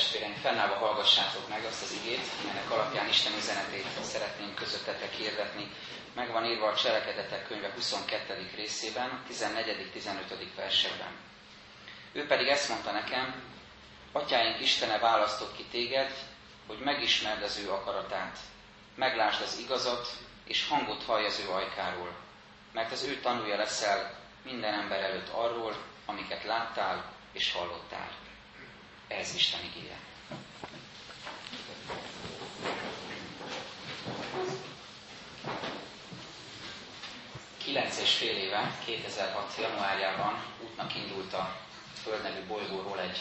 testvéreim, fennállva hallgassátok meg azt az igét, melynek alapján Isten üzenetét szeretném közöttetek hirdetni. Meg van írva a Cselekedetek könyve 22. részében, 14.-15. versekben. Ő pedig ezt mondta nekem, Atyáink Istene választott ki téged, hogy megismerd az ő akaratát, meglásd az igazat, és hangot hallj az ő ajkáról, mert az ő tanúja leszel minden ember előtt arról, amiket láttál és hallottál. Ez Isten igéje. Kilenc és fél éve, 2006. januárjában útnak indult a Föld nevű bolygóról egy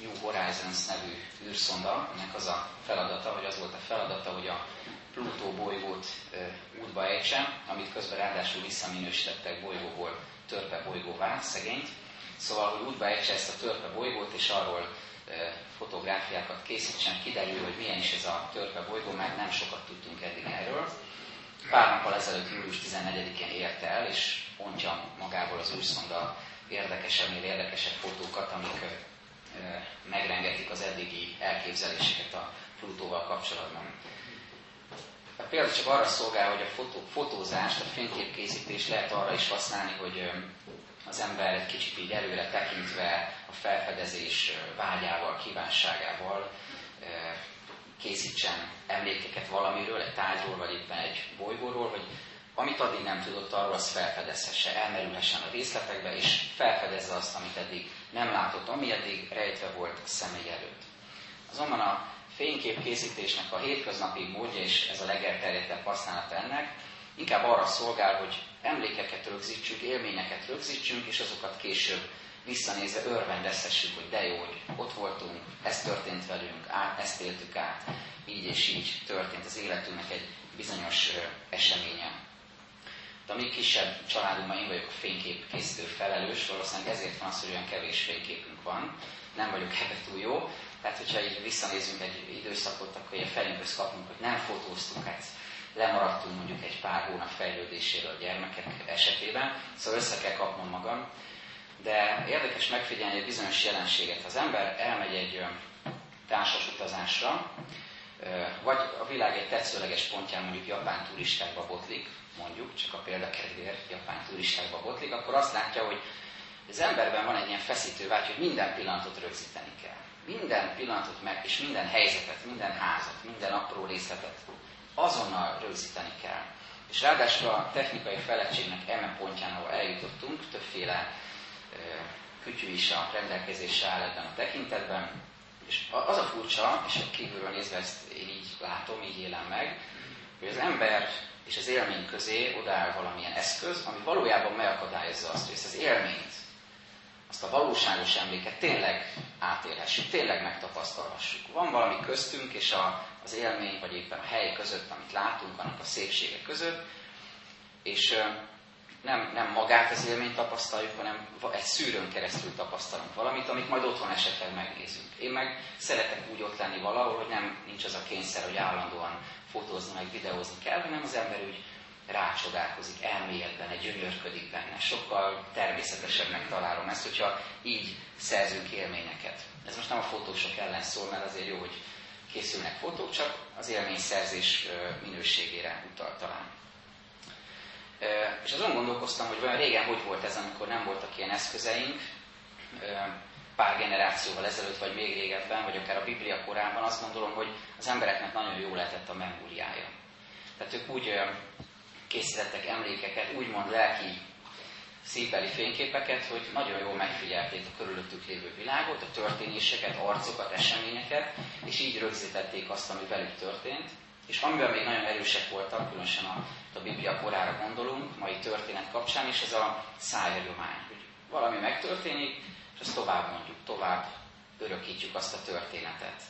New Horizons nevű űrszonda, ennek az a feladata, vagy az volt a feladata, hogy a Plutó bolygót e, útba ejtse, amit közben ráadásul visszaminősítettek bolygóból törpe bolygóvá, szegényt. Szóval, hogy útba ejtse ezt a törpe bolygót, és arról fotográfiákat készítsen, kiderül, hogy milyen is ez a törpe bolygó, mert nem sokat tudtunk eddig erről. Pár nappal ezelőtt, július 14-én érte el, és ontja magából az űrszonda érdekesebbnél érdekesebb fotókat, amik megrengetik az eddigi elképzeléseket a Plutóval kapcsolatban. A például csak arra szolgál, hogy a fotó, fotózást, a fényképkészítést lehet arra is használni, hogy az ember egy kicsit így előre tekintve a felfedezés vágyával, kívánságával készítsen emlékeket valamiről, egy tárgyról, vagy éppen egy bolygóról, hogy amit addig nem tudott arról, az felfedezhesse, elmerülhessen a részletekbe, és felfedezze azt, amit eddig nem látott, ami eddig rejtve volt a személy előtt. Azonban a fényképkészítésnek a hétköznapi módja, és ez a legelterjedtebb használat ennek, inkább arra szolgál, hogy emlékeket rögzítsünk, élményeket rögzítsünk, és azokat később visszanézve örvendezhessük, hogy de jó, hogy ott voltunk, ez történt velünk, át, ezt éltük át, így és így történt az életünknek egy bizonyos eseménye. De a mi kisebb családunkban én vagyok a fényképkészítő felelős, valószínűleg ezért van az, hogy olyan kevés fényképünk van, nem vagyok ebbe túl jó, tehát hogyha így visszanézünk egy időszakot, akkor ilyen felünkhöz kapunk, hogy nem fotóztunk, hát lemaradtunk mondjuk egy pár hónap fejlődéséről a gyermekek esetében, szóval össze kell kapnom magam. De érdekes megfigyelni egy bizonyos jelenséget. Az ember elmegy egy társas utazásra, vagy a világ egy tetszőleges pontján mondjuk japán turistákba botlik, mondjuk, csak a példakedvéért japán turistákba botlik, akkor azt látja, hogy az emberben van egy ilyen feszítő vágy, hogy minden pillanatot rögzíteni kell. Minden pillanatot meg, és minden helyzetet, minden házat, minden apró részletet azonnal rögzíteni kell. És ráadásul a technikai fejlettségnek eme pontján, ahol eljutottunk, többféle kütyű is a rendelkezésre áll ebben a tekintetben. És az a furcsa, és kívülről nézve ezt én így látom, így élem meg, hogy az ember és az élmény közé odáll valamilyen eszköz, ami valójában megakadályozza azt, hogy ezt az élményt, azt a valóságos emléket tényleg átélhessük, tényleg megtapasztalhassuk. Van valami köztünk és a, az élmény, vagy éppen a hely között, amit látunk, annak a szépsége között, és nem, nem magát az élményt tapasztaljuk, hanem egy szűrőn keresztül tapasztalunk valamit, amit majd otthon esetleg megnézünk. Én meg szeretek úgy ott lenni valahol, hogy nem nincs az a kényszer, hogy állandóan fotózni, meg videózni kell, hanem az ember úgy rácsodálkozik, elmélyed benne, gyönyörködik benne. Sokkal természetesebbnek találom ezt, hogyha így szerzünk élményeket. Ez most nem a fotósok ellen szól, mert azért jó, hogy készülnek fotók, csak az élményszerzés minőségére utal talán. És azon gondolkoztam, hogy olyan régen hogy volt ez, amikor nem voltak ilyen eszközeink, pár generációval ezelőtt, vagy még régebben, vagy akár a Biblia korában, azt gondolom, hogy az embereknek nagyon jó lehetett a memóriája. Tehát ők úgy készítettek emlékeket, úgymond lelki szépeli fényképeket, hogy nagyon jól megfigyelték a körülöttük lévő világot, a történéseket, arcokat, eseményeket, és így rögzítették azt, ami velük történt. És amiben még nagyon erősek voltak, különösen a, a Biblia korára gondolunk, mai történet kapcsán, és ez a szájhagyomány, hogy valami megtörténik, és azt tovább mondjuk, tovább örökítjük azt a történetet.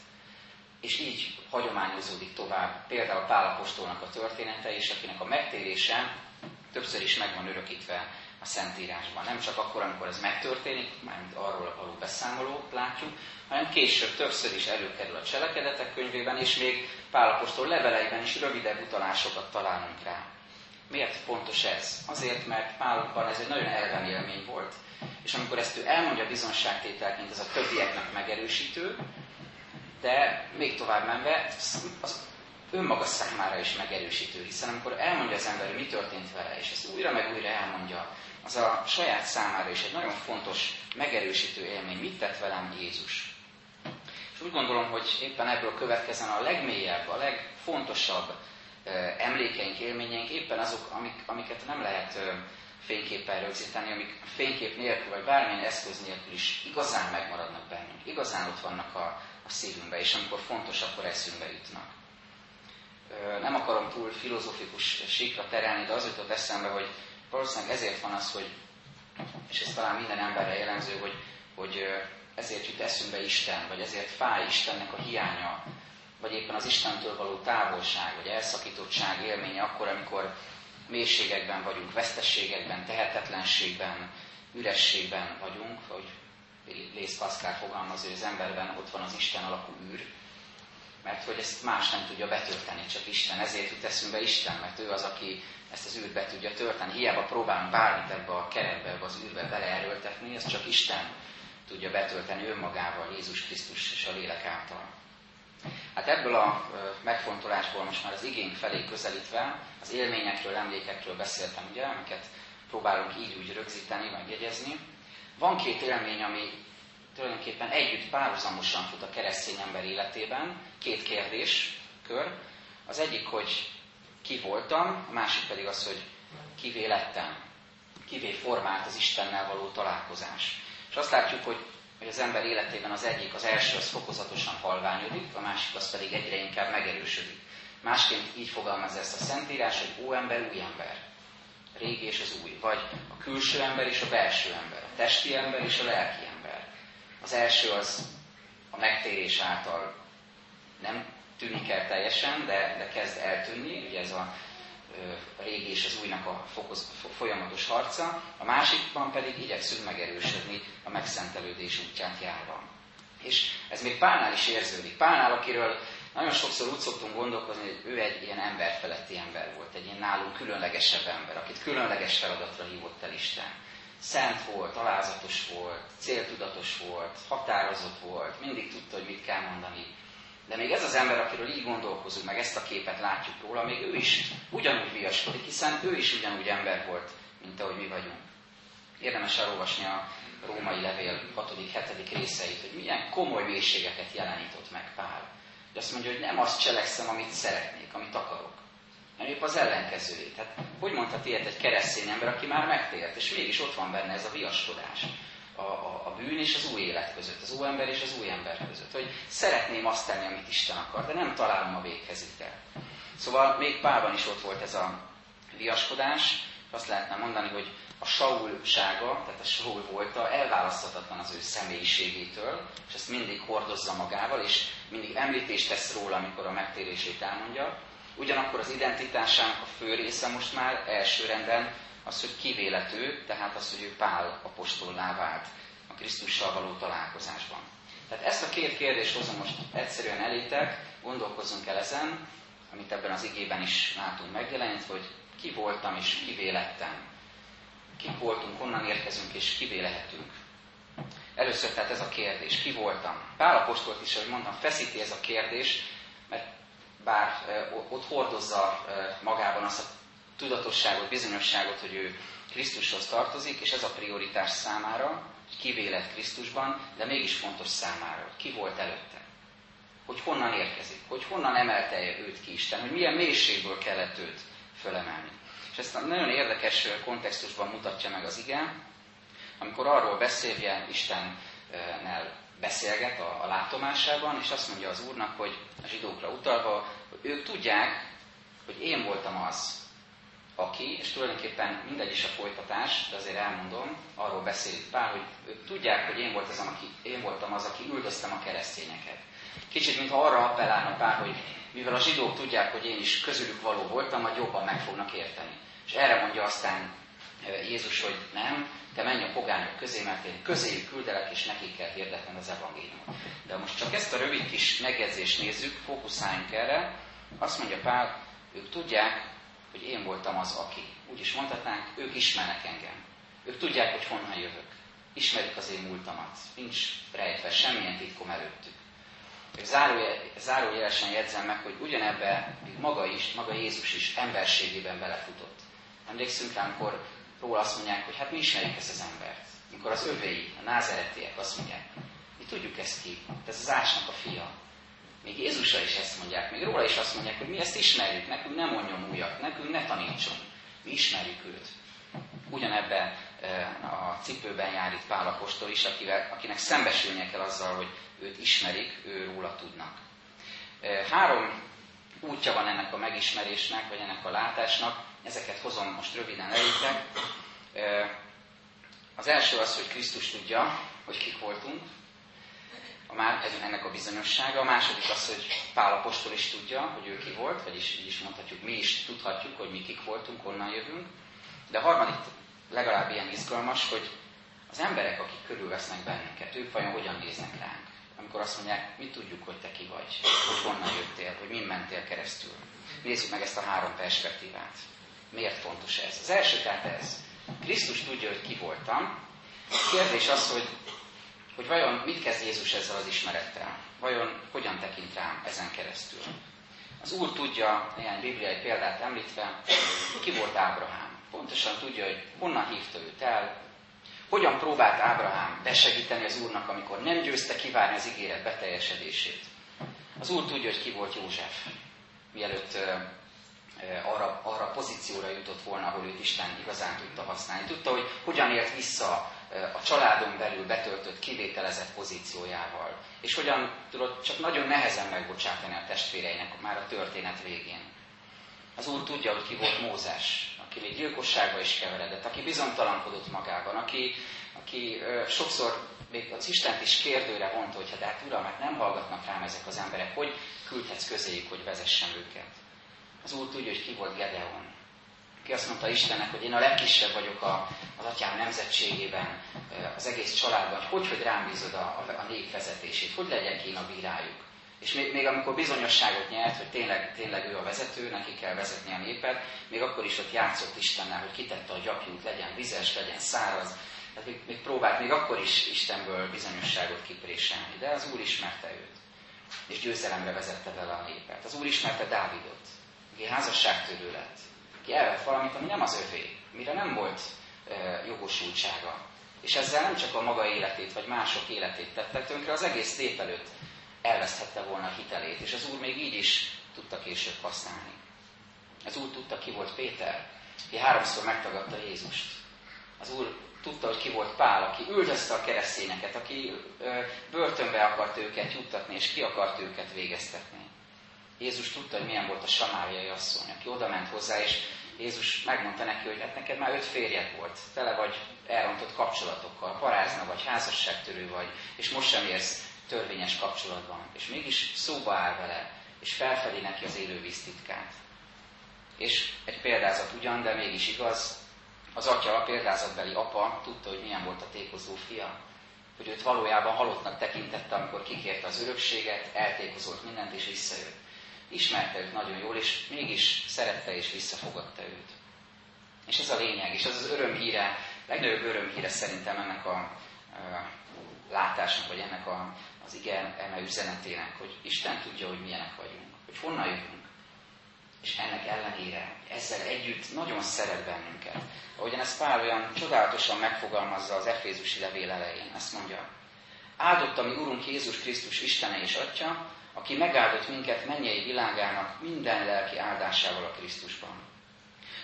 És így hagyományozódik tovább például Pálapostolnak a története, és akinek a megtérése többször is meg van örökítve a Szentírásban. Nem csak akkor, amikor ez megtörténik, mármint arról való beszámolót látjuk, hanem később többször is előkerül a cselekedetek könyvében, és még Pálapostól leveleiben is rövidebb utalásokat találunk rá. Miért pontos ez? Azért, mert Pálokban ez egy nagyon elven élmény volt, és amikor ezt ő elmondja bizonságtételként, ez a többieknek megerősítő, de még tovább menve, az önmaga számára is megerősítő, hiszen amikor elmondja az ember, hogy mi történt vele, és ezt újra meg újra elmondja, az a saját számára is egy nagyon fontos, megerősítő élmény. Mit tett velem Jézus? És úgy gondolom, hogy éppen ebből következzen a legmélyebb, a legfontosabb emlékeink, élményeink éppen azok, amik, amiket nem lehet fényképpen rögzíteni, amik fénykép nélkül, vagy bármilyen eszköz nélkül is igazán megmaradnak bennünk, igazán ott vannak a, a szívünkbe, és amikor fontos, akkor eszünkbe jutnak. Nem akarom túl filozófikus síkra terelni, de az jutott eszembe, hogy valószínűleg ezért van az, hogy, és ez talán minden emberre jellemző, hogy, hogy ezért jut eszünkbe Isten, vagy ezért fáj Istennek a hiánya, vagy éppen az Istentől való távolság, vagy elszakítottság élménye akkor, amikor mélységekben vagyunk, vesztességekben, tehetetlenségben, ürességben vagyunk, hogy Lész Pascal fogalmaz, hogy az emberben ott van az Isten alakú űr, mert hogy ezt más nem tudja betölteni, csak Isten. Ezért jut eszünkbe Isten, mert ő az, aki ezt az űrt be tudja tölteni. Hiába próbálunk bármit ebbe a keretbe, ebbe az űrbe beleerőltetni, ez csak Isten tudja betölteni önmagával, Jézus Krisztus és a lélek által. Hát ebből a megfontolásból most már az igény felé közelítve, az élményekről, emlékekről beszéltem, ugye, amiket próbálunk így úgy rögzíteni, megjegyezni. Van két élmény, ami tulajdonképpen együtt párhuzamosan fut a keresztény ember életében. Két kérdés, kör. Az egyik, hogy ki voltam, a másik pedig az, hogy kivé lettem, kivé formált az Istennel való találkozás. És azt látjuk, hogy, hogy az ember életében az egyik, az első az fokozatosan halványodik, a másik az pedig egyre inkább megerősödik. Másként így fogalmaz ezt a Szentírás, hogy ó ember, új ember. Régi és az új. Vagy a külső ember és a belső ember. A testi ember és a lelki ember. Az első az a megtérés által nem tűnik el teljesen, de, de kezd eltűnni, ugye ez a, a régi és az újnak a fokoz, folyamatos harca, a másikban pedig igyekszünk megerősödni a megszentelődés útját járva. És ez még Pálnál is érződik. Pálnál, akiről nagyon sokszor úgy szoktunk gondolkozni, hogy ő egy ilyen emberfeletti ember volt, egy ilyen nálunk különlegesebb ember, akit különleges feladatra hívott el Isten. Szent volt, alázatos volt, céltudatos volt, határozott volt, mindig tudta, hogy mit kell mondani, de még ez az ember, akiről így gondolkozunk, meg ezt a képet látjuk róla, még ő is ugyanúgy viaskodik, hiszen ő is ugyanúgy ember volt, mint ahogy mi vagyunk. Érdemes elolvasni a római levél 6.-7. részeit, hogy milyen komoly mélységeket jelenított meg Pál. Hogy azt mondja, hogy nem azt cselekszem, amit szeretnék, amit akarok, hanem épp az ellenkezőjét. Tehát hogy mondhat ilyet egy keresztény ember, aki már megtért, és mégis ott van benne ez a viaskodás a, a, a bűn és az új élet között, az új ember és az új ember között. Hogy szeretném azt tenni, amit Isten akar, de nem találom a véghezüket. Szóval még Pálban is ott volt ez a viaskodás, azt lehetne mondani, hogy a Saulsága, tehát a Saul volta elválaszthatatlan az ő személyiségétől, és ezt mindig hordozza magával, és mindig említést tesz róla, amikor a megtérését elmondja. Ugyanakkor az identitásának a fő része most már elsőrenden az, hogy kivélető, tehát az, hogy ő Pál apostollá vált a Krisztussal való találkozásban. Tehát ezt a két kérdést hozom most egyszerűen elétek, gondolkozzunk el ezen, amit ebben az igében is látunk megjelenítve, hogy ki voltam és kivé lettem. Kik voltunk, honnan érkezünk és kivé lehetünk. Először tehát ez a kérdés, ki voltam. Pál apostolt is, ahogy mondtam, feszíti ez a kérdés, mert bár ott hordozza magában azt a tudatosságot, bizonyosságot, hogy ő Krisztushoz tartozik, és ez a prioritás számára, kivélet Krisztusban, de mégis fontos számára, hogy ki volt előtte. Hogy honnan érkezik, hogy honnan emelte őt ki Isten, hogy milyen mélységből kellett őt fölemelni. És ezt a nagyon érdekes kontextusban mutatja meg az igen, amikor arról beszélje Istennel beszélget a, a látomásában, és azt mondja az Úrnak, hogy a zsidókra utalva, hogy ők tudják, hogy én voltam az, aki, és tulajdonképpen mindegy is a folytatás, de azért elmondom, arról beszél Pál, hogy ők tudják, hogy én, volt az, aki, én voltam az, aki üldöztem a keresztényeket. Kicsit, mintha arra appellálna Pál, hogy mivel a zsidók tudják, hogy én is közülük való voltam, majd jobban meg fognak érteni. És erre mondja aztán Jézus, hogy nem, te menj a pogányok közé, mert én közéjük küldelek, és nekik kell hirdetni az evangéliumot. De most csak ezt a rövid kis megjegyzést nézzük, fókuszáljunk erre. Azt mondja Pál, ők tudják, hogy én voltam az, aki. Úgy is mondhatnánk, ők ismernek engem. Ők tudják, hogy honnan jövök. Ismerik az én múltamat. Nincs rejtve semmilyen titkom előttük. zárójelesen jegyzem meg, hogy ugyanebbe még maga is, maga Jézus is emberségében belefutott. Emlékszünk rá, amikor róla azt mondják, hogy hát mi ismerjük ezt az embert. Amikor az övéi, a názeretiek azt mondják, mi tudjuk ezt ki, ez az Ásnak a fia. Még Jézusra is ezt mondják, még róla is azt mondják, hogy mi ezt ismerjük, nekünk nem mondjon újat, nekünk ne tanítson. Mi ismerjük őt. Ugyanebben a cipőben jár itt Pál Apostol is, akivel, akinek szembesülnie kell azzal, hogy őt ismerik, ő róla tudnak. Három útja van ennek a megismerésnek, vagy ennek a látásnak, ezeket hozom most röviden elétek. Az első az, hogy Krisztus tudja, hogy kik voltunk, a már, ennek a bizonyossága. A második az, hogy Pál apostol is tudja, hogy ő ki volt, vagyis így is mondhatjuk, mi is tudhatjuk, hogy mi kik voltunk, honnan jövünk. De a harmadik legalább ilyen izgalmas, hogy az emberek, akik körülvesznek bennünket, ők vajon hogyan néznek ránk? Amikor azt mondják, mi tudjuk, hogy te ki vagy, hogy honnan jöttél, hogy mind mentél keresztül. Nézzük meg ezt a három perspektívát. Miért fontos ez? Az első tehát ez. Krisztus tudja, hogy ki voltam. Kérdés az, hogy, hogy vajon mit kezd Jézus ezzel az ismerettel? Vajon hogyan tekint rám ezen keresztül? Az Úr tudja, ilyen bibliai példát említve, ki volt Ábrahám. Pontosan tudja, hogy honnan hívta őt el, hogyan próbált Ábrahám besegíteni az Úrnak, amikor nem győzte kivárni az ígéret beteljesedését. Az Úr tudja, hogy ki volt József, mielőtt arra, arra a pozícióra jutott volna, ahol őt Isten igazán tudta használni. Tudta, hogy hogyan ért vissza a családon belül betöltött, kivételezett pozíciójával. És hogyan tudott csak nagyon nehezen megbocsátani a testvéreinek már a történet végén. Az Úr tudja, hogy ki volt Mózes, aki még gyilkosságba is keveredett, aki bizonytalankodott magában, aki, aki ö, sokszor még az Istent is kérdőre vonta, hogy hát Uram, hát nem hallgatnak rám ezek az emberek, hogy küldhetsz közéjük, hogy vezessem őket. Az Úr tudja, hogy ki volt Gedeon. Ki azt mondta Istennek, hogy én a legkisebb vagyok a, az atyám nemzetségében, az egész családban, hogy hogy, hogy rám bízod a, a, a nép vezetését, hogy legyek én a bírájuk. És még, még amikor bizonyosságot nyert, hogy tényleg, tényleg ő a vezető, neki kell vezetni a népet, még akkor is ott játszott Istennel, hogy kitette a gyapjút, legyen vizes, legyen száraz. Tehát még, még próbált még akkor is Istenből bizonyosságot kipréselni, de az Úr ismerte őt, és győzelemre vezette vele a népet. Az Úr ismerte Dávidot, aki házasságtörő lett, aki elvett valamit, ami nem az övé, mire nem volt jogosultsága. És ezzel nem csak a maga életét, vagy mások életét tette tönkre, az egész nép előtt elveszthette volna a hitelét, és az Úr még így is tudta később használni. Az Úr tudta, ki volt Péter, aki háromszor megtagadta Jézust. Az Úr tudta, hogy ki volt Pál, aki üldözte a keresztényeket, aki börtönbe akart őket juttatni, és ki akart őket végeztetni. Jézus tudta, hogy milyen volt a samáriai asszony, aki oda ment hozzá, és Jézus megmondta neki, hogy hát neked már öt férjed volt, tele vagy elrontott kapcsolatokkal, parázna vagy, házasságtörő vagy, és most sem érsz törvényes kapcsolatban. És mégis szóba áll vele, és felfedi neki az élő titkát. És egy példázat ugyan, de mégis igaz, az atya, a példázatbeli apa tudta, hogy milyen volt a tékozó fia, hogy őt valójában halottnak tekintette, amikor kikérte az örökséget, eltékozolt mindent, és visszajött. Ismerte őt nagyon jól, és mégis szerette és visszafogadta őt. És ez a lényeg, és ez az örömhíre, legnagyobb örömhíre szerintem ennek a, a látásnak, vagy ennek a, az igen eme üzenetének, hogy Isten tudja, hogy milyenek vagyunk, hogy honnan jövünk. És ennek ellenére, ezzel együtt nagyon szeret bennünket. Ahogyan ezt Pál olyan csodálatosan megfogalmazza az Efézusi levél elején, ezt mondja, áldott a mi Urunk Jézus Krisztus Istene és Atya, aki megáldott minket mennyei világának minden lelki áldásával a Krisztusban.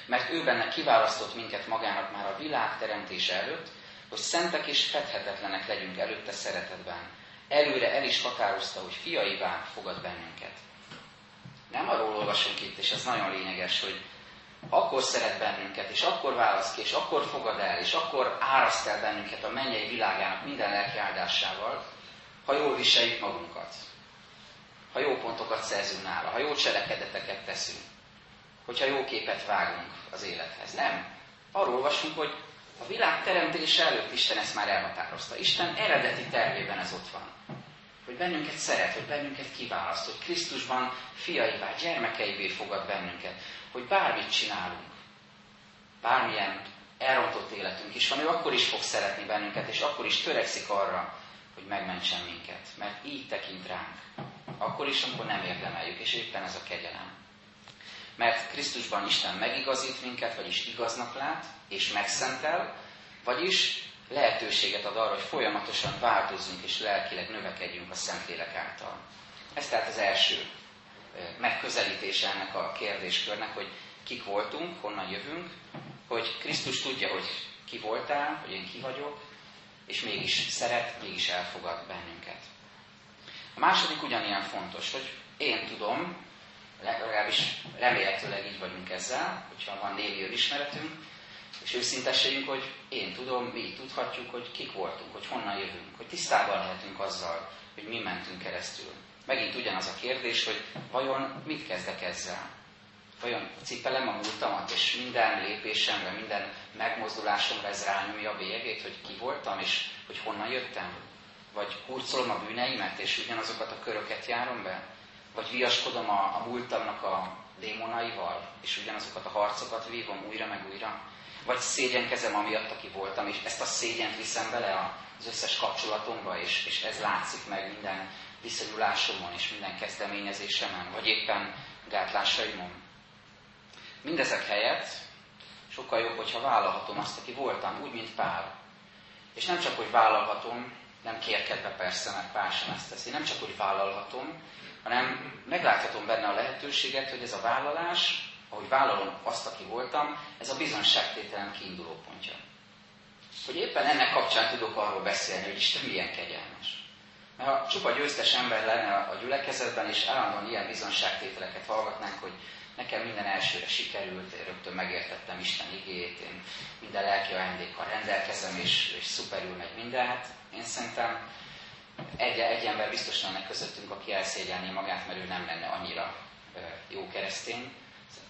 Mert ő benne kiválasztott minket magának már a világ teremtése előtt, hogy szentek és fedhetetlenek legyünk előtte szeretetben. Előre el is határozta, hogy fiaivá fogad bennünket. Nem arról olvasunk itt, és ez nagyon lényeges, hogy akkor szeret bennünket, és akkor választ ki, és akkor fogad el, és akkor áraszt el bennünket a mennyei világának minden lelki áldásával, ha jól viseljük magunkat, ha jó pontokat szerzünk nála, ha jó cselekedeteket teszünk, hogyha jó képet vágunk az élethez. Nem. Arról olvasunk, hogy a világ teremtése előtt Isten ezt már elhatározta. Isten eredeti tervében ez ott van. Hogy bennünket szeret, hogy bennünket kiválaszt, hogy Krisztusban fiaivá, gyermekeivé fogad bennünket, hogy bármit csinálunk, bármilyen elrontott életünk is van, ő akkor is fog szeretni bennünket, és akkor is törekszik arra, hogy megmentsen minket, mert így tekint ránk. Akkor is, amikor nem érdemeljük, és éppen ez a kegyelem. Mert Krisztusban Isten megigazít minket, vagyis igaznak lát, és megszentel, vagyis lehetőséget ad arra, hogy folyamatosan változzunk és lelkileg növekedjünk a Szentlélek által. Ez tehát az első megközelítése ennek a kérdéskörnek, hogy kik voltunk, honnan jövünk, hogy Krisztus tudja, hogy ki voltál, hogy én ki vagyok, és mégis szeret, mégis elfogad bennünket. A második ugyanilyen fontos, hogy én tudom, legalábbis remélhetőleg így vagyunk ezzel, hogyha van névi ismeretünk, és őszintességünk, hogy én tudom, mi tudhatjuk, hogy kik voltunk, hogy honnan jövünk, hogy tisztában lehetünk azzal, hogy mi mentünk keresztül. Megint ugyanaz a kérdés, hogy vajon mit kezdek ezzel? Vajon cipelem a múltamat, és minden lépésemre, minden megmozdulásomra ez rányomja a bélyegét, hogy ki voltam, és hogy honnan jöttem? Vagy hurcolom a bűneimet, és ugyanazokat a köröket járom be? Vagy viaskodom a, a múltamnak a démonaival, és ugyanazokat a harcokat vívom újra meg újra? Vagy szégyenkezem amiatt, aki voltam, és ezt a szégyent viszem bele az összes kapcsolatomba, és, és ez látszik meg minden viszonyulásomon és minden kezdeményezésemen, vagy éppen gátlásaimon. Mindezek helyett sokkal jobb, hogyha vállalhatom azt, aki voltam, úgy, mint Pál. És nem csak, hogy vállalhatom, nem kérkedve persze, mert Pál sem ezt teszi, nem csak, hogy vállalhatom, hanem megláthatom benne a lehetőséget, hogy ez a vállalás, ahogy vállalom azt, aki voltam, ez a bizonságtételem kiinduló pontja. Hogy éppen ennek kapcsán tudok arról beszélni, hogy Isten milyen kegyelmes. Mert ha csupa győztes ember lenne a gyülekezetben, és állandóan ilyen bizonságtételeket hallgatnánk, hogy nekem minden elsőre sikerült, én rögtön megértettem Isten igét, én minden lelki ajándékkal rendelkezem, és, és szuperül megy minden, hát én szerintem egy, egy ember biztos lenne közöttünk, aki elszégyelné magát, mert ő nem lenne annyira jó keresztény.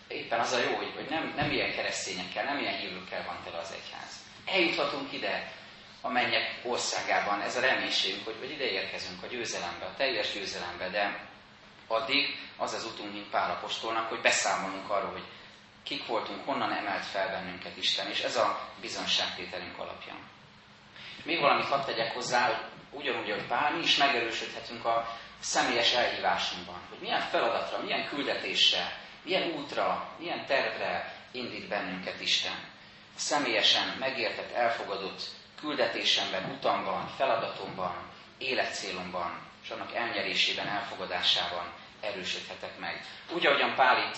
Éppen az a jó, hogy, nem, nem ilyen keresztényekkel, nem ilyen hívőkkel van tele az egyház. Eljuthatunk ide, a mennyek országában. Ez a reménységünk, hogy, hogy ide érkezünk a győzelembe, a teljes győzelembe, de addig az az utunk, mint Pál apostolnak, hogy beszámolunk arról, hogy kik voltunk, honnan emelt fel bennünket Isten, és ez a bizonságtételünk alapja. Még valamit hadd tegyek hozzá, hogy ugyanúgy, hogy Pál, mi is megerősödhetünk a személyes elhívásunkban, hogy milyen feladatra, milyen küldetésre, milyen útra, milyen tervre indít bennünket Isten. Személyesen megértett, elfogadott küldetésemben, utamban, feladatomban, életcélomban, és annak elnyerésében, elfogadásában erősödhetek meg. Úgy, ahogyan Pál itt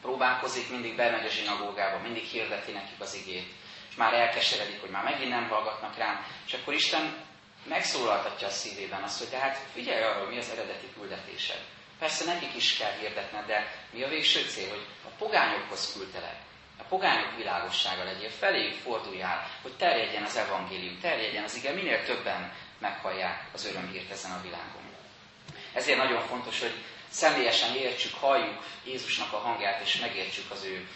próbálkozik, mindig bemegy a zsinagógába, mindig hirdeti nekik az igét, már elkeseredik, hogy már megint nem hallgatnak rám, és akkor Isten megszólaltatja a szívében azt, hogy tehát figyelj arra, hogy mi az eredeti küldetésed. Persze nekik is kell hirdetned, de mi a végső cél, hogy a pogányokhoz küldtelek a pogányok világossága legyél, feléjük forduljál, hogy terjedjen az evangélium, terjedjen az ige, minél többen meghallják az örömhírt ezen a világon. Ezért nagyon fontos, hogy személyesen értsük, halljuk Jézusnak a hangját, és megértsük az ő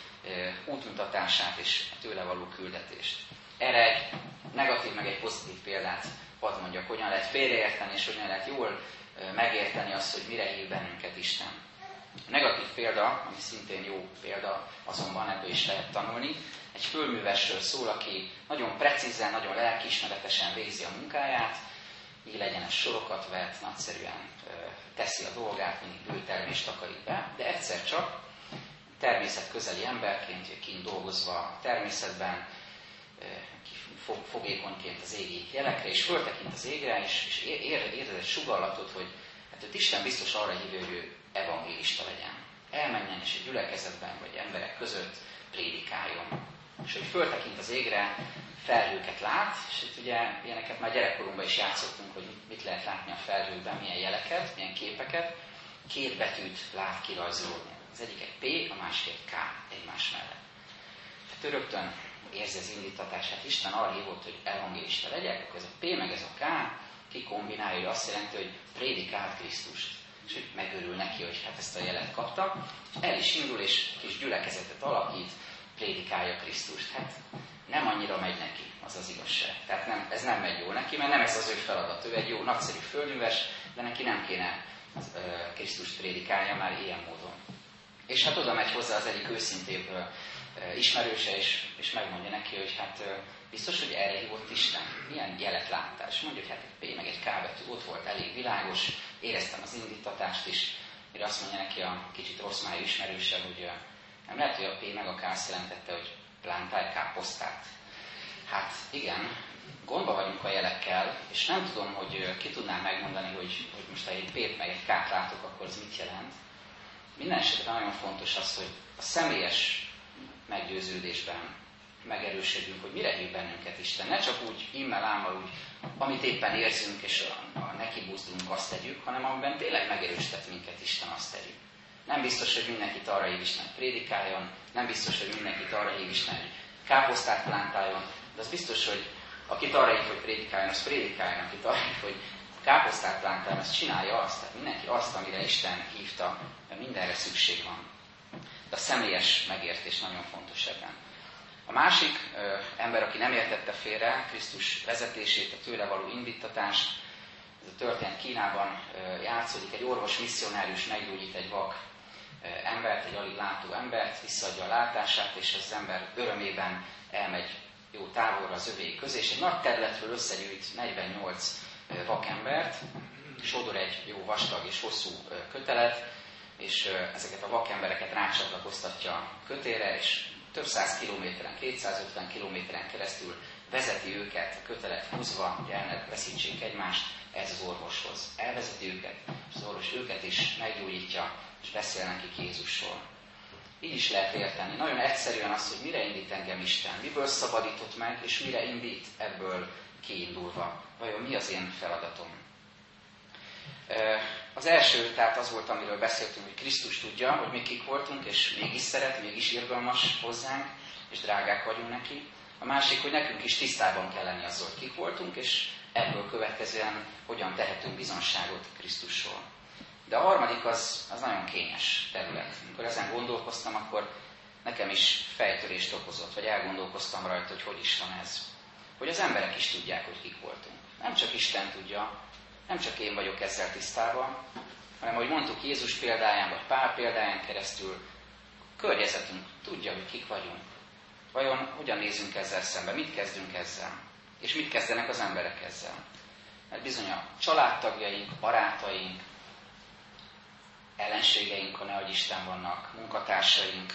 útmutatását és tőle való küldetést. Erre egy negatív, meg egy pozitív példát hadd mondjak, hogyan lehet félreérteni, és hogyan lehet jól megérteni azt, hogy mire hív bennünket Isten. A negatív példa, ami szintén jó példa, azonban ebből is lehet tanulni, egy fölművesről szól, aki nagyon precízen, nagyon lelkiismeretesen végzi a munkáját, így legyen ez sorokat vet, nagyszerűen teszi a dolgát, mindig bőtermést takarít be, de egyszer csak természet közeli emberként, kint dolgozva a természetben, fogékonyként az égi jelekre, és föltekint az égre, és, és ér, ér, egy sugallatot, hogy hát őt Isten biztos arra hívja, hogy ő evangélista legyen. Elmenjen és egy gyülekezetben vagy emberek között prédikáljon. És hogy föltekint az égre, felhőket lát, és itt ugye ilyeneket már gyerekkorunkban is játszottunk, hogy mit lehet látni a felhőben, milyen jeleket, milyen képeket. Két betűt lát kirajzolódni. Az egyik egy P, a másik egy K egymás mellett. Tehát rögtön érzi az indítatását. Isten arra hívott, hogy evangélista legyek, akkor ez a P meg ez a K kikombinálja, hogy azt jelenti, hogy prédikált Krisztust és hogy megörül neki, hogy hát ezt a jelet kapta. El is indul, és kis gyülekezetet alakít, prédikálja Krisztust. Hát nem annyira megy neki, az az igazság. Tehát nem, ez nem megy jó neki, mert nem ez az ő feladat. Ő egy jó, nagyszerű földműves, de neki nem kéne Krisztust prédikálnia már ilyen módon. És hát oda megy hozzá az egyik őszintébb ismerőse, és, és megmondja neki, hogy hát biztos, hogy erre hívott Isten. Milyen jelet láttál? És mondja, hogy hát egy P meg egy K betű ott volt, elég világos, éreztem az indítatást is, mire azt mondja neki a kicsit rossz májú ismerőse, hogy nem lehet, hogy a P meg a K azt jelentette, hogy plántál káposztát. Hát igen, gondba vagyunk a jelekkel, és nem tudom, hogy ki tudnám megmondani, hogy, hogy most egy P-t meg egy K-t látok, akkor ez mit jelent. Minden esetben nagyon fontos az, hogy a személyes meggyőződésben megerősödjünk, hogy mire hív bennünket Isten. Ne csak úgy immel ámmal úgy, amit éppen érzünk, és a, neki buzdulunk, azt tegyük, hanem amiben tényleg megerősített minket Isten, azt tegyük. Nem biztos, hogy mindenkit arra hív Isten, hogy prédikáljon, nem biztos, hogy mindenkit arra hív Isten, hogy káposztát plántáljon, de az biztos, hogy akit arra hív, hogy prédikáljon, az prédikáljon, akit arra hív, hogy káposztát plántáljon, az csinálja azt. Tehát mindenki azt, amire Isten hívta, mindenre szükség van. De a személyes megértés nagyon fontos ebben. A másik ö, ember, aki nem értette félre Krisztus vezetését, a tőle való indítatást, ez a történet Kínában ö, játszódik, egy orvos misszionárius meggyógyít egy vak ö, embert, egy alig látó embert, visszaadja a látását, és az ember örömében elmegy jó távolra az övé közé, és egy nagy területről összegyűjt 48 vakembert, sodor egy jó vastag és hosszú kötelet, és ezeket a vakembereket rácsatlakoztatja a kötére, és több száz kilométeren, 250 kilométeren keresztül vezeti őket a kötelet húzva, hogy el veszítsék egymást, ez az orvoshoz. Elvezeti őket, és az orvos őket is meggyógyítja, és beszél nekik Jézusról. Így is lehet érteni. Nagyon egyszerűen az, hogy mire indít engem Isten, miből szabadított meg, és mire indít ebből kiindulva. Vajon mi az én feladatom? Az első, tehát az volt, amiről beszéltünk, hogy Krisztus tudja, hogy mi kik voltunk, és mégis szeret, mégis irgalmas hozzánk, és drágák vagyunk neki. A másik, hogy nekünk is tisztában kell lenni azzal, hogy kik voltunk, és ebből következően hogyan tehetünk bizonságot Krisztusról. De a harmadik az, az nagyon kényes terület. Amikor ezen gondolkoztam, akkor nekem is fejtörést okozott, vagy elgondolkoztam rajta, hogy hogy is van ez. Hogy az emberek is tudják, hogy kik voltunk. Nem csak Isten tudja, nem csak én vagyok ezzel tisztában, hanem ahogy mondtuk Jézus példáján, vagy Pál példáján keresztül, környezetünk tudja, hogy kik vagyunk. Vajon hogyan nézünk ezzel szembe, mit kezdünk ezzel, és mit kezdenek az emberek ezzel. Mert bizony a családtagjaink, barátaink, ellenségeink, ha nehogy Isten vannak, munkatársaink,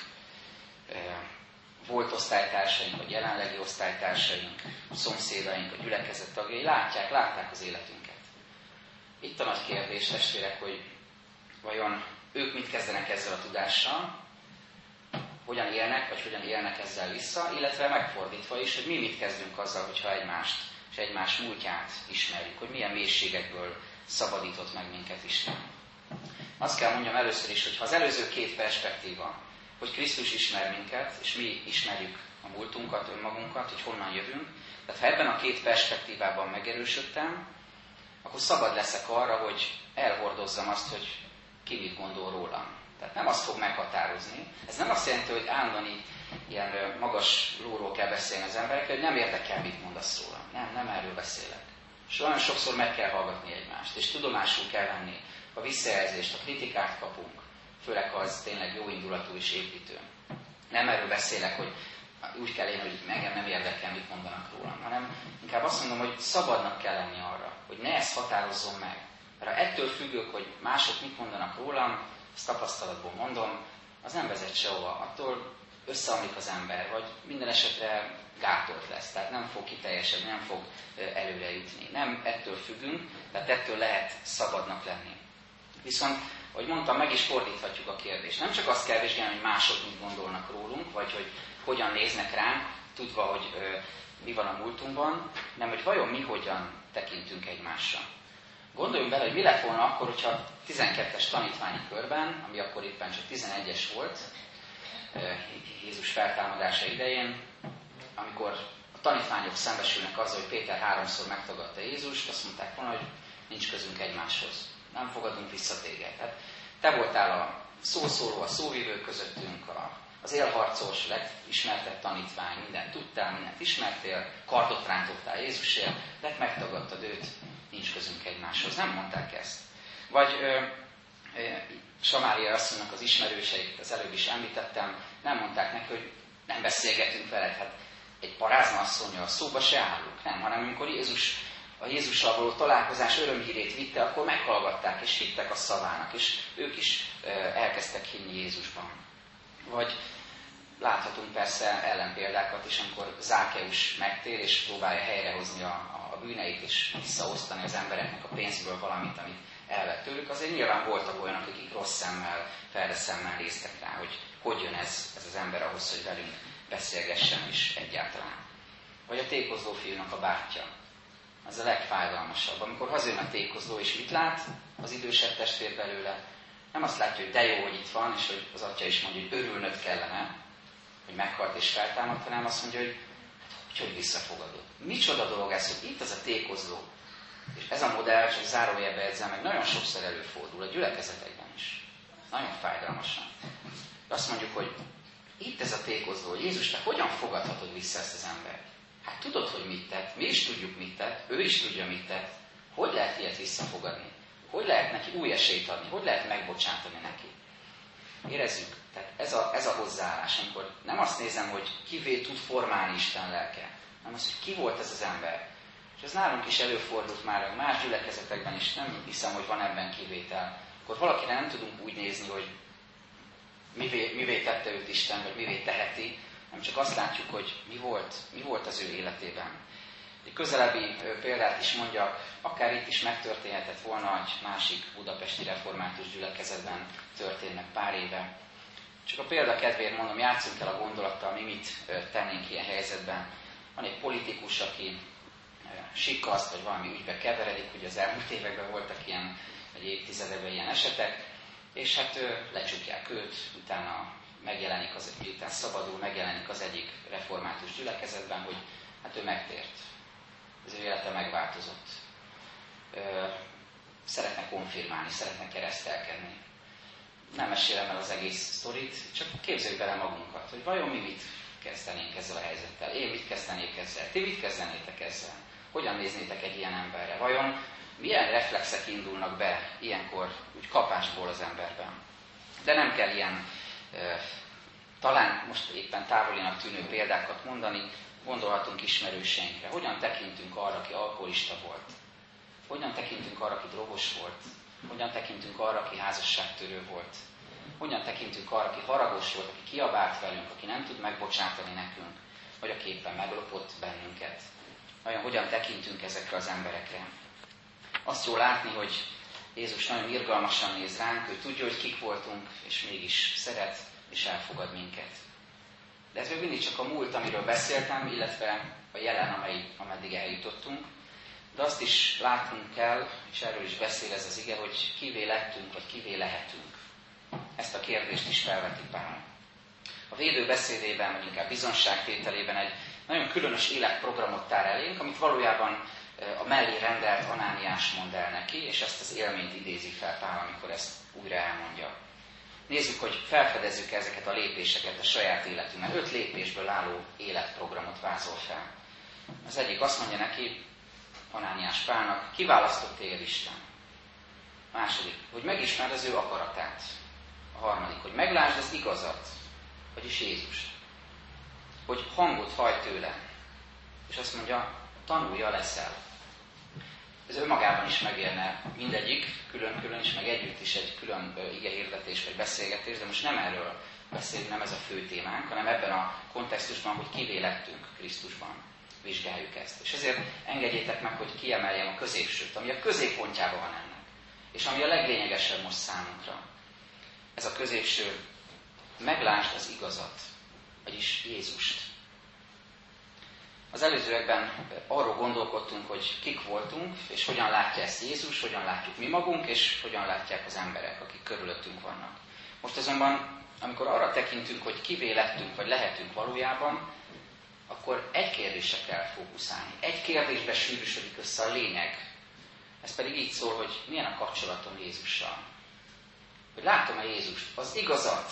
volt osztálytársaink, vagy jelenlegi osztálytársaink, szomszédaink, a gyülekezet tagjai látják, látták az életünket. Itt a nagy kérdés, testvérek, hogy vajon ők mit kezdenek ezzel a tudással, hogyan élnek, vagy hogyan élnek ezzel vissza, illetve megfordítva is, hogy mi mit kezdünk azzal, hogyha egymást és egymás múltját ismerjük, hogy milyen mélységekből szabadított meg minket Isten. Azt kell mondjam először is, hogy ha az előző két perspektíva, hogy Krisztus ismer minket, és mi ismerjük a múltunkat, önmagunkat, hogy honnan jövünk, tehát ha ebben a két perspektívában megerősödtem, akkor szabad leszek arra, hogy elhordozzam azt, hogy ki mit gondol rólam. Tehát nem azt fog meghatározni. Ez nem azt jelenti, hogy állandani ilyen magas lóról kell beszélni az emberekkel, hogy nem érdekel, mit mondasz rólam. Nem, nem erről beszélek. És olyan sokszor meg kell hallgatni egymást, és tudomásul kell venni a visszajelzést, a kritikát kapunk, főleg ha az tényleg jó indulatú és építő. Nem erről beszélek, hogy úgy kell élni, hogy engem nem érdekel, mit mondanak rólam, hanem inkább azt mondom, hogy szabadnak kell lenni arra, hogy ne ezt határozzon meg. Mert ha ettől függök, hogy mások mit mondanak rólam, ezt tapasztalatból mondom, az nem vezet sehova. Attól összeomlik az ember, vagy minden esetre gátolt lesz, tehát nem fog kiteljesedni, nem fog előre jutni. Nem ettől függünk, tehát ettől lehet szabadnak lenni. Viszont, ahogy mondtam, meg is fordíthatjuk a kérdést. Nem csak azt kell vizsgálni, hogy mások mit gondolnak rólunk, vagy hogy hogyan néznek ránk, tudva, hogy ö, mi van a múltunkban, nem hogy vajon mi hogyan tekintünk egymásra. Gondoljunk bele, hogy mi lett volna akkor, hogyha 12-es tanítványi körben, ami akkor éppen csak 11-es volt, Jézus feltámadása idején, amikor a tanítványok szembesülnek azzal, hogy Péter háromszor megtagadta Jézust, azt mondták volna, hogy nincs közünk egymáshoz. Nem fogadunk vissza téged. Tehát te voltál a szószóló, a szóvívő közöttünk, a az élharcos, legismertebb tanítvány, mindent tudtál, mindent ismertél, kardot rántottál Jézusért, de megtagadtad őt, nincs közünk egymáshoz. Nem mondták ezt. Vagy ö, ö, Samária asszonynak az ismerőseit, az előbb is említettem, nem mondták neki, hogy nem beszélgetünk veled, hát egy parázna asszonyjal szóba se állunk, nem, hanem amikor Jézus a Jézussal való találkozás örömhírét vitte, akkor meghallgatták és hittek a szavának, és ők is elkezdtek hinni Jézusban. Vagy láthatunk persze ellenpéldákat is, amikor Zákeus megtér és próbálja helyrehozni a, a bűneit, és visszaosztani az embereknek a pénzből valamit, amit elvett tőlük. Azért nyilván voltak olyanok, akik rossz szemmel, felde szemmel néztek rá, hogy hogy jön ez, ez az ember ahhoz, hogy velünk beszélgessen is egyáltalán. Vagy a tékozó fiúnak a bátyja. Az a legfájdalmasabb. Amikor hazajön a tékozó, és mit lát az idősebb testvér belőle, nem azt látja, hogy de jó, hogy itt van, és hogy az atya is mondja, hogy örülnöd kellene, hogy meghalt és feltámadt, hanem azt mondja, hogy hogy, hogy visszafogadod. Micsoda dolog ez, hogy itt az a tékozó. És ez a modell, csak zárójelbe edzem meg, nagyon sokszor előfordul a gyülekezetekben is. Nagyon fájdalmasan. Azt mondjuk, hogy itt ez a tékozó, Jézus, te hogyan fogadhatod vissza ezt az embert? Hát tudod, hogy mit tett, mi is tudjuk, mit tett, ő is tudja, mit tett. Hogy lehet ilyet visszafogadni? Hogy lehet neki új esélyt adni? Hogy lehet megbocsátani neki? Érezzük, tehát ez a, ez a hozzáállás, amikor nem azt nézem, hogy kivé tud formálni Isten lelke, hanem az, hogy ki volt ez az ember. És ez nálunk is előfordult már más gyülekezetekben is, nem hiszem, hogy van ebben kivétel. Akkor valakire nem tudunk úgy nézni, hogy mivé, mivé tette őt Isten, vagy mivé teheti, nem csak azt látjuk, hogy mi volt, mi volt az ő életében. Egy közelebbi példát is mondjak, akár itt is megtörténhetett volna egy másik budapesti református gyülekezetben történt meg pár éve. Csak a példa kedvéért mondom, játszunk el a gondolattal, mi mit tennénk ilyen helyzetben. Van egy politikus, aki sikkaszt, vagy valami ügybe keveredik, ugye az elmúlt években voltak ilyen, egy évtizedekben ilyen esetek, és hát lecsukják őt, utána megjelenik, az, miután szabadul, megjelenik az egyik református gyülekezetben, hogy hát ő megtért. Az ő élete megváltozott. Szeretne konfirmálni, szeretne keresztelkedni. Nem mesélem el az egész sztorit, csak képzeljük bele magunkat, hogy vajon mi mit kezdenénk ezzel a helyzettel. Én mit kezdenék ezzel? Ti mit kezdenétek ezzel? Hogyan néznétek egy ilyen emberre? Vajon milyen reflexek indulnak be ilyenkor úgy kapásból az emberben? De nem kell ilyen talán most éppen távolinak tűnő példákat mondani, gondolhatunk ismerőseinkre. Hogyan tekintünk arra, aki alkoholista volt? Hogyan tekintünk arra, aki drogos volt? Hogyan tekintünk arra, aki házasságtörő volt? Hogyan tekintünk arra, aki haragos volt, aki kiabált velünk, aki nem tud megbocsátani nekünk, vagy aki éppen meglopott bennünket? Vajon hogyan tekintünk ezekre az emberekre? Azt jó látni, hogy Jézus nagyon irgalmasan néz ránk, ő tudja, hogy kik voltunk, és mégis szeret és elfogad minket. De ez még mindig csak a múlt, amiről beszéltem, illetve a jelen, amely, ameddig eljutottunk. De azt is látnunk kell, és erről is beszél ez az ige, hogy kivé lettünk, vagy kivé lehetünk. Ezt a kérdést is felveti Pál. A védő beszédében, vagy inkább bizonságtételében egy nagyon különös életprogramot tár elénk, amit valójában a mellé rendelt Anániás mond el neki, és ezt az élményt idézi fel Pál, amikor ezt újra elmondja. Nézzük, hogy felfedezzük ezeket a lépéseket a saját életünkben. Öt lépésből álló életprogramot vázol fel. Az egyik azt mondja neki, Anániás Pálnak, kiválasztott téged Isten. Második, hogy megismerd az ő akaratát. A harmadik, hogy meglásd az igazat, vagyis Jézust. Hogy hangot hajt tőle. És azt mondja, tanulja leszel. Ez önmagában is megérne mindegyik, külön-külön is, meg együtt is egy külön igehirdetés vagy beszélgetés, de most nem erről beszélünk, nem ez a fő témánk, hanem ebben a kontextusban, hogy kivé lettünk Krisztusban. Vizsgáljuk ezt. És ezért engedjétek meg, hogy kiemeljem a középsőt, ami a középpontjában van ennek. És ami a leglényegesebb most számunkra. Ez a középső, meglásd az igazat, vagyis Jézust. Az előzőekben arról gondolkodtunk, hogy kik voltunk, és hogyan látja ezt Jézus, hogyan látjuk mi magunk, és hogyan látják az emberek, akik körülöttünk vannak. Most azonban, amikor arra tekintünk, hogy kivé lettünk, vagy lehetünk valójában, akkor egy kérdésre kell fókuszálni. Egy kérdésbe sűrűsödik össze a lényeg. Ez pedig így szól, hogy milyen a kapcsolatom Jézussal. Hogy látom-e Jézust, az igazat,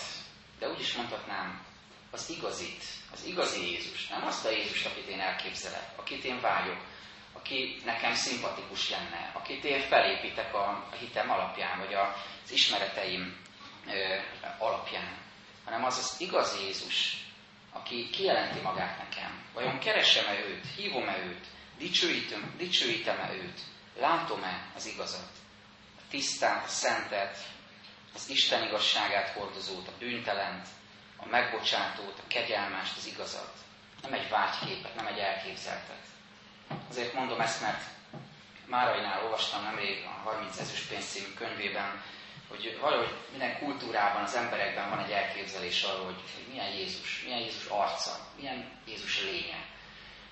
de úgy is mondhatnám, az igazit, az igazi Jézus, nem azt a Jézust, akit én elképzelek, akit én vágyok, aki nekem szimpatikus lenne, akit én felépítek a hitem alapján, vagy az ismereteim ö, alapján, hanem az az igazi Jézus, aki kijelenti magát nekem? Vajon keresem-e őt, hívom-e őt, dicsőítem, dicsőítem-e őt, látom-e az igazat, a tisztát, a szentet, az Isten igazságát hordozót, a bűntelent, a megbocsátót, a kegyelmást, az igazat. Nem egy vágyképet, nem egy elképzeltet. Azért mondom ezt, mert Márainál olvastam nemrég a 30 ezüst című könyvében, hogy valahogy minden kultúrában, az emberekben van egy elképzelés arról, hogy, hogy milyen Jézus, milyen Jézus arca, milyen Jézus lénye.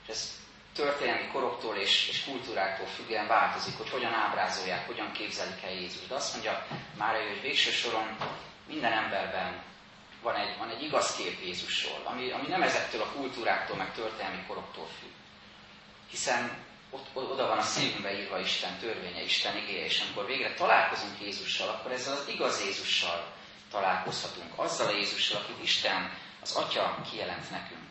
És ez történelmi koroktól és, és kultúráktól függően változik, hogy hogyan ábrázolják, hogyan képzelik el Jézus. De azt mondja már, hogy végső soron minden emberben van egy, van egy igaz kép Jézusról, ami, ami nem ezektől a kultúráktól, meg történelmi koroktól függ. Hiszen ott, oda van a szívünkbe írva Isten törvénye, Isten igéje, és amikor végre találkozunk Jézussal, akkor ezzel az igaz Jézussal találkozhatunk. Azzal a Jézussal, akit Isten, az Atya kijelent nekünk.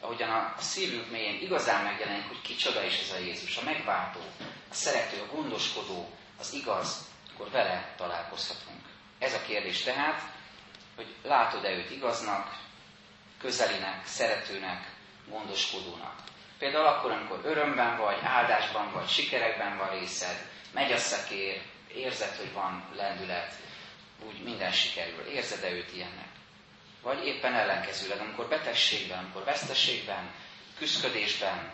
Ahogyan a, a szívünk mélyén igazán megjelenik, hogy kicsoda is ez a Jézus, a megváltó, a szerető, a gondoskodó, az igaz, akkor vele találkozhatunk. Ez a kérdés tehát, hogy látod-e őt igaznak, közelinek, szeretőnek, gondoskodónak. Például akkor, amikor örömben vagy, áldásban vagy, sikerekben van részed, megy a szekér, érzed, hogy van lendület, úgy minden sikerül. Érzed-e őt ilyennek? Vagy éppen ellenkezőleg, amikor betegségben, amikor veszteségben, küzdködésben,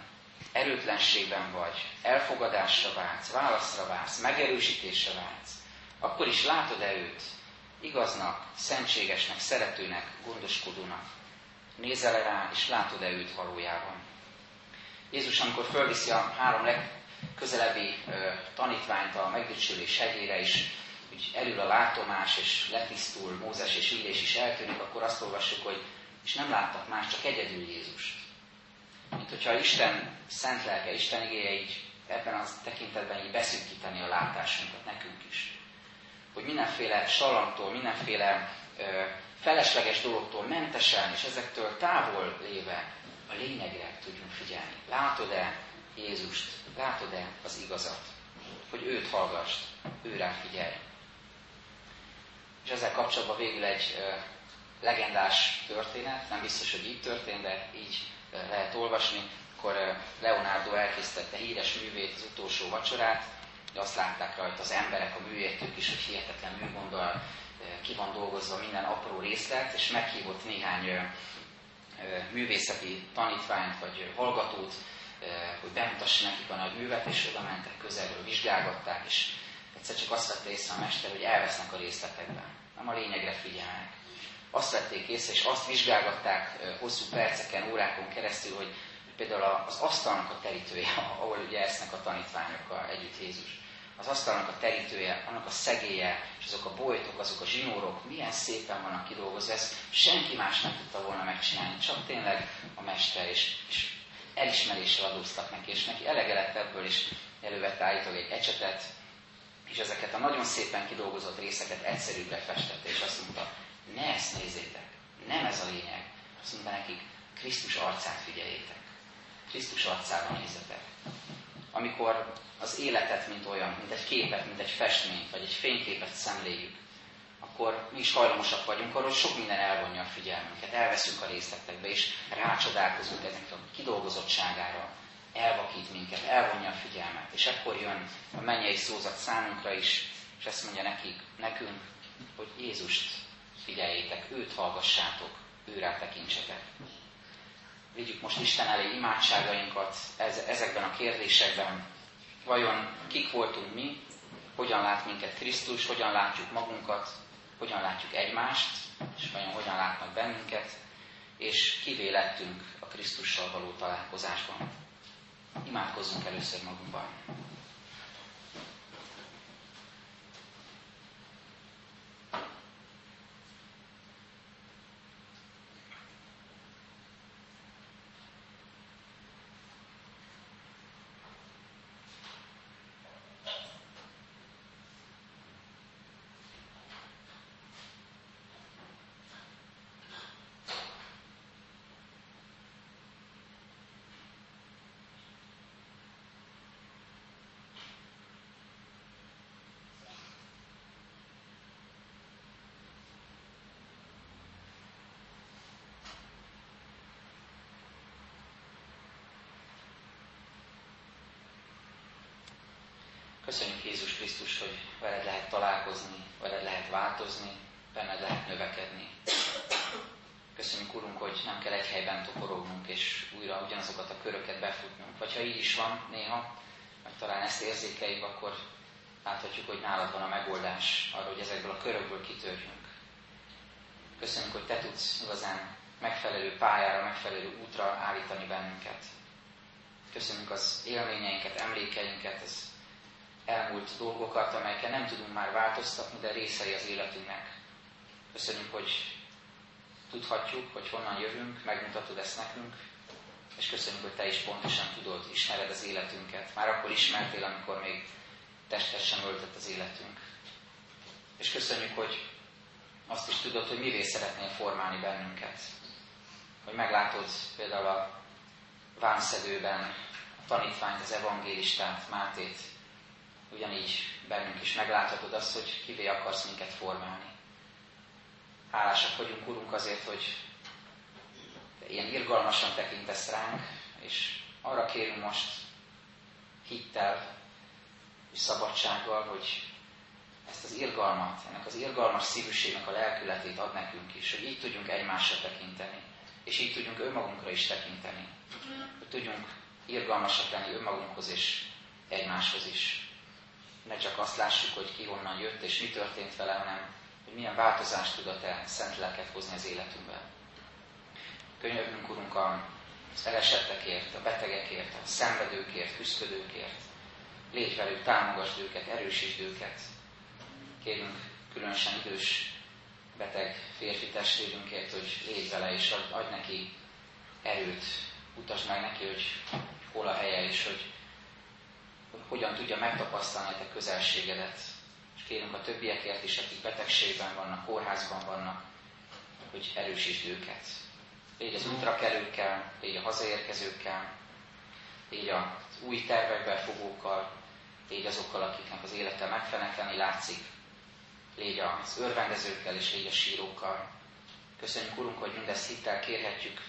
erőtlenségben vagy, elfogadásra vágysz, válaszra vágysz, megerősítésre vágysz, akkor is látod-e őt igaznak, szentségesnek, szeretőnek, gondoskodónak? Nézel rá, és látod-e őt valójában? Jézus, amikor fölviszi a három legközelebbi tanítványt a megdicsülés hegyére, és úgy elül a látomás, és letisztul Mózes és Illés is eltűnik, akkor azt olvassuk, hogy és nem láttak más, csak egyedül Jézust. Mint hogyha Isten szent lelke, Isten igéje így ebben a tekintetben így beszűkíteni a látásunkat nekünk is. Hogy mindenféle salamtól, mindenféle ö, felesleges dologtól mentesen, és ezektől távol léve a lényegre tudjunk figyelni. Látod-e Jézust? Látod-e az igazat? Hogy őt hallgass, őrá figyelj. És ezzel kapcsolatban végül egy legendás történet, nem biztos, hogy így történt, de így lehet olvasni, akkor Leonardo elkészítette híres művét, az utolsó vacsorát, de azt látták rajta az emberek, a műértők is, hogy hihetetlen műgonddal ki van dolgozva minden apró részlet, és meghívott néhány művészeti tanítványt vagy hallgatót, hogy bemutassa nekik a nagy művet, és oda mentek közelről, vizsgálgatták, és egyszer csak azt vette észre a mester, hogy elvesznek a részletekben. Nem a lényegre figyelnek. Azt vették észre, és azt vizsgálgatták hosszú perceken, órákon keresztül, hogy például az asztalnak a terítője, ahol ugye esznek a tanítványokkal együtt Jézus az asztalnak a terítője, annak a szegélye, és azok a bojtok, azok a zsinórok, milyen szépen vannak kidolgozva, ezt senki más nem tudta volna megcsinálni, csak tényleg a mester, és, és elismeréssel adóztak neki, és neki elege lett ebből, és elővette állítólag egy ecsetet, és ezeket a nagyon szépen kidolgozott részeket egyszerűbbre festette, és azt mondta, ne ezt nézzétek, nem ez a lényeg. Azt mondta nekik, Krisztus arcát figyeljétek. Krisztus arcában nézzetek. Amikor az életet, mint olyan, mint egy képet, mint egy festményt, vagy egy fényképet szemléljük, akkor mi is hajlamosak vagyunk arról, hogy sok minden elvonja a figyelmünket, elveszünk a részletekbe, és rácsodálkozunk ennek a kidolgozottságára, elvakít minket, elvonja a figyelmet, és ekkor jön a mennyei szózat számunkra is, és ezt mondja nekik, nekünk, hogy Jézust figyeljétek, őt hallgassátok, őrá tekintsetek. Vigyük most Isten elé imádságainkat ezekben a kérdésekben, Vajon kik voltunk mi, hogyan lát minket Krisztus, hogyan látjuk magunkat, hogyan látjuk egymást, és vajon hogyan látnak bennünket, és kivé lettünk a Krisztussal való találkozásban. Imádkozzunk először magunkban. Köszönjük Jézus Krisztus, hogy veled lehet találkozni, veled lehet változni, benned lehet növekedni. Köszönjük, Urunk, hogy nem kell egy helyben toporognunk, és újra ugyanazokat a köröket befutnunk. Vagy ha így is van néha, vagy talán ezt érzékeljük, akkor láthatjuk, hogy nálad van a megoldás arra, hogy ezekből a körökből kitörjünk. Köszönjük, hogy Te tudsz igazán megfelelő pályára, megfelelő útra állítani bennünket. Köszönjük az élményeinket, emlékeinket, az elmúlt dolgokat, amelyekkel nem tudunk már változtatni, de részei az életünknek. Köszönjük, hogy tudhatjuk, hogy honnan jövünk, megmutatod ezt nekünk, és köszönjük, hogy Te is pontosan tudod, ismered az életünket. Már akkor ismertél, amikor még testesen öltött az életünk. És köszönjük, hogy azt is tudod, hogy mivé szeretnél formálni bennünket. Hogy meglátod például a vámszedőben a tanítványt, az evangélistát, Mátét, ugyanígy bennünk is megláthatod azt, hogy kivé akarsz minket formálni. Hálásak vagyunk, Urunk, azért, hogy ilyen irgalmasan tekintesz ránk, és arra kérünk most hittel és szabadsággal, hogy ezt az irgalmat, ennek az irgalmas szívűségnek a lelkületét ad nekünk is, hogy így tudjunk egymásra tekinteni, és így tudjunk önmagunkra is tekinteni, hogy tudjunk irgalmasak lenni önmagunkhoz és egymáshoz is. Ne csak azt lássuk, hogy ki honnan jött és mi történt vele, hanem hogy milyen változást tud a Te szent lelket hozni az életünkben. Könyörgünk, Urunk, az elesettekért, a betegekért, a szenvedőkért, küzdködőkért. Légy velük, támogasd őket, erősítsd őket. Kérünk különösen idős beteg férfi testvérünkért, hogy légy vele, és adj neki erőt, utasd meg neki, hogy hol a helye, és hogy, hogyan tudja megtapasztalni a te közelségedet, kérünk a többiekért is, akik betegségben vannak, kórházban vannak, hogy erősítsd őket. Légy az útrakelőkkel, légy a hazaérkezőkkel, légy az új tervekbe fogókkal, légy azokkal, akiknek az élete megfenekleni látszik, légy az örvendezőkkel és légy a sírókkal. Köszönjük, Urunk, hogy mindezt hittel kérhetjük,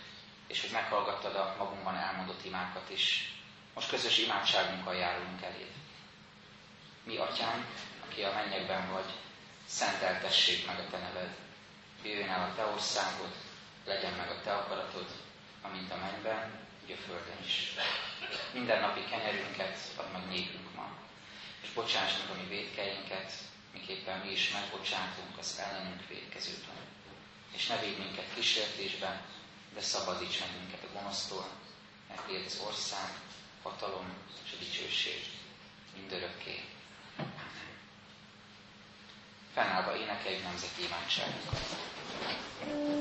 és hogy meghallgattad a magunkban elmondott imákat is. Most közös imádságunkkal járulunk eléd. Mi, Atyánk, aki a mennyekben vagy, szenteltessék meg a Te neved. Jöjjön el a Te országod, legyen meg a Te akaratod, amint a mennyben, úgy a földön is. Minden napi kenyerünket ad meg nékünk ma, és bocsáss meg a mi védkeinket, miképpen mi is megbocsátunk az ellenünk védkezőknek. És ne védj minket kísértésben, de szabadíts meg minket a gonosztól, mert az ország, hatalom és a dicsőség mindörökké fennállva énekeljük nemzeti imádságunkat.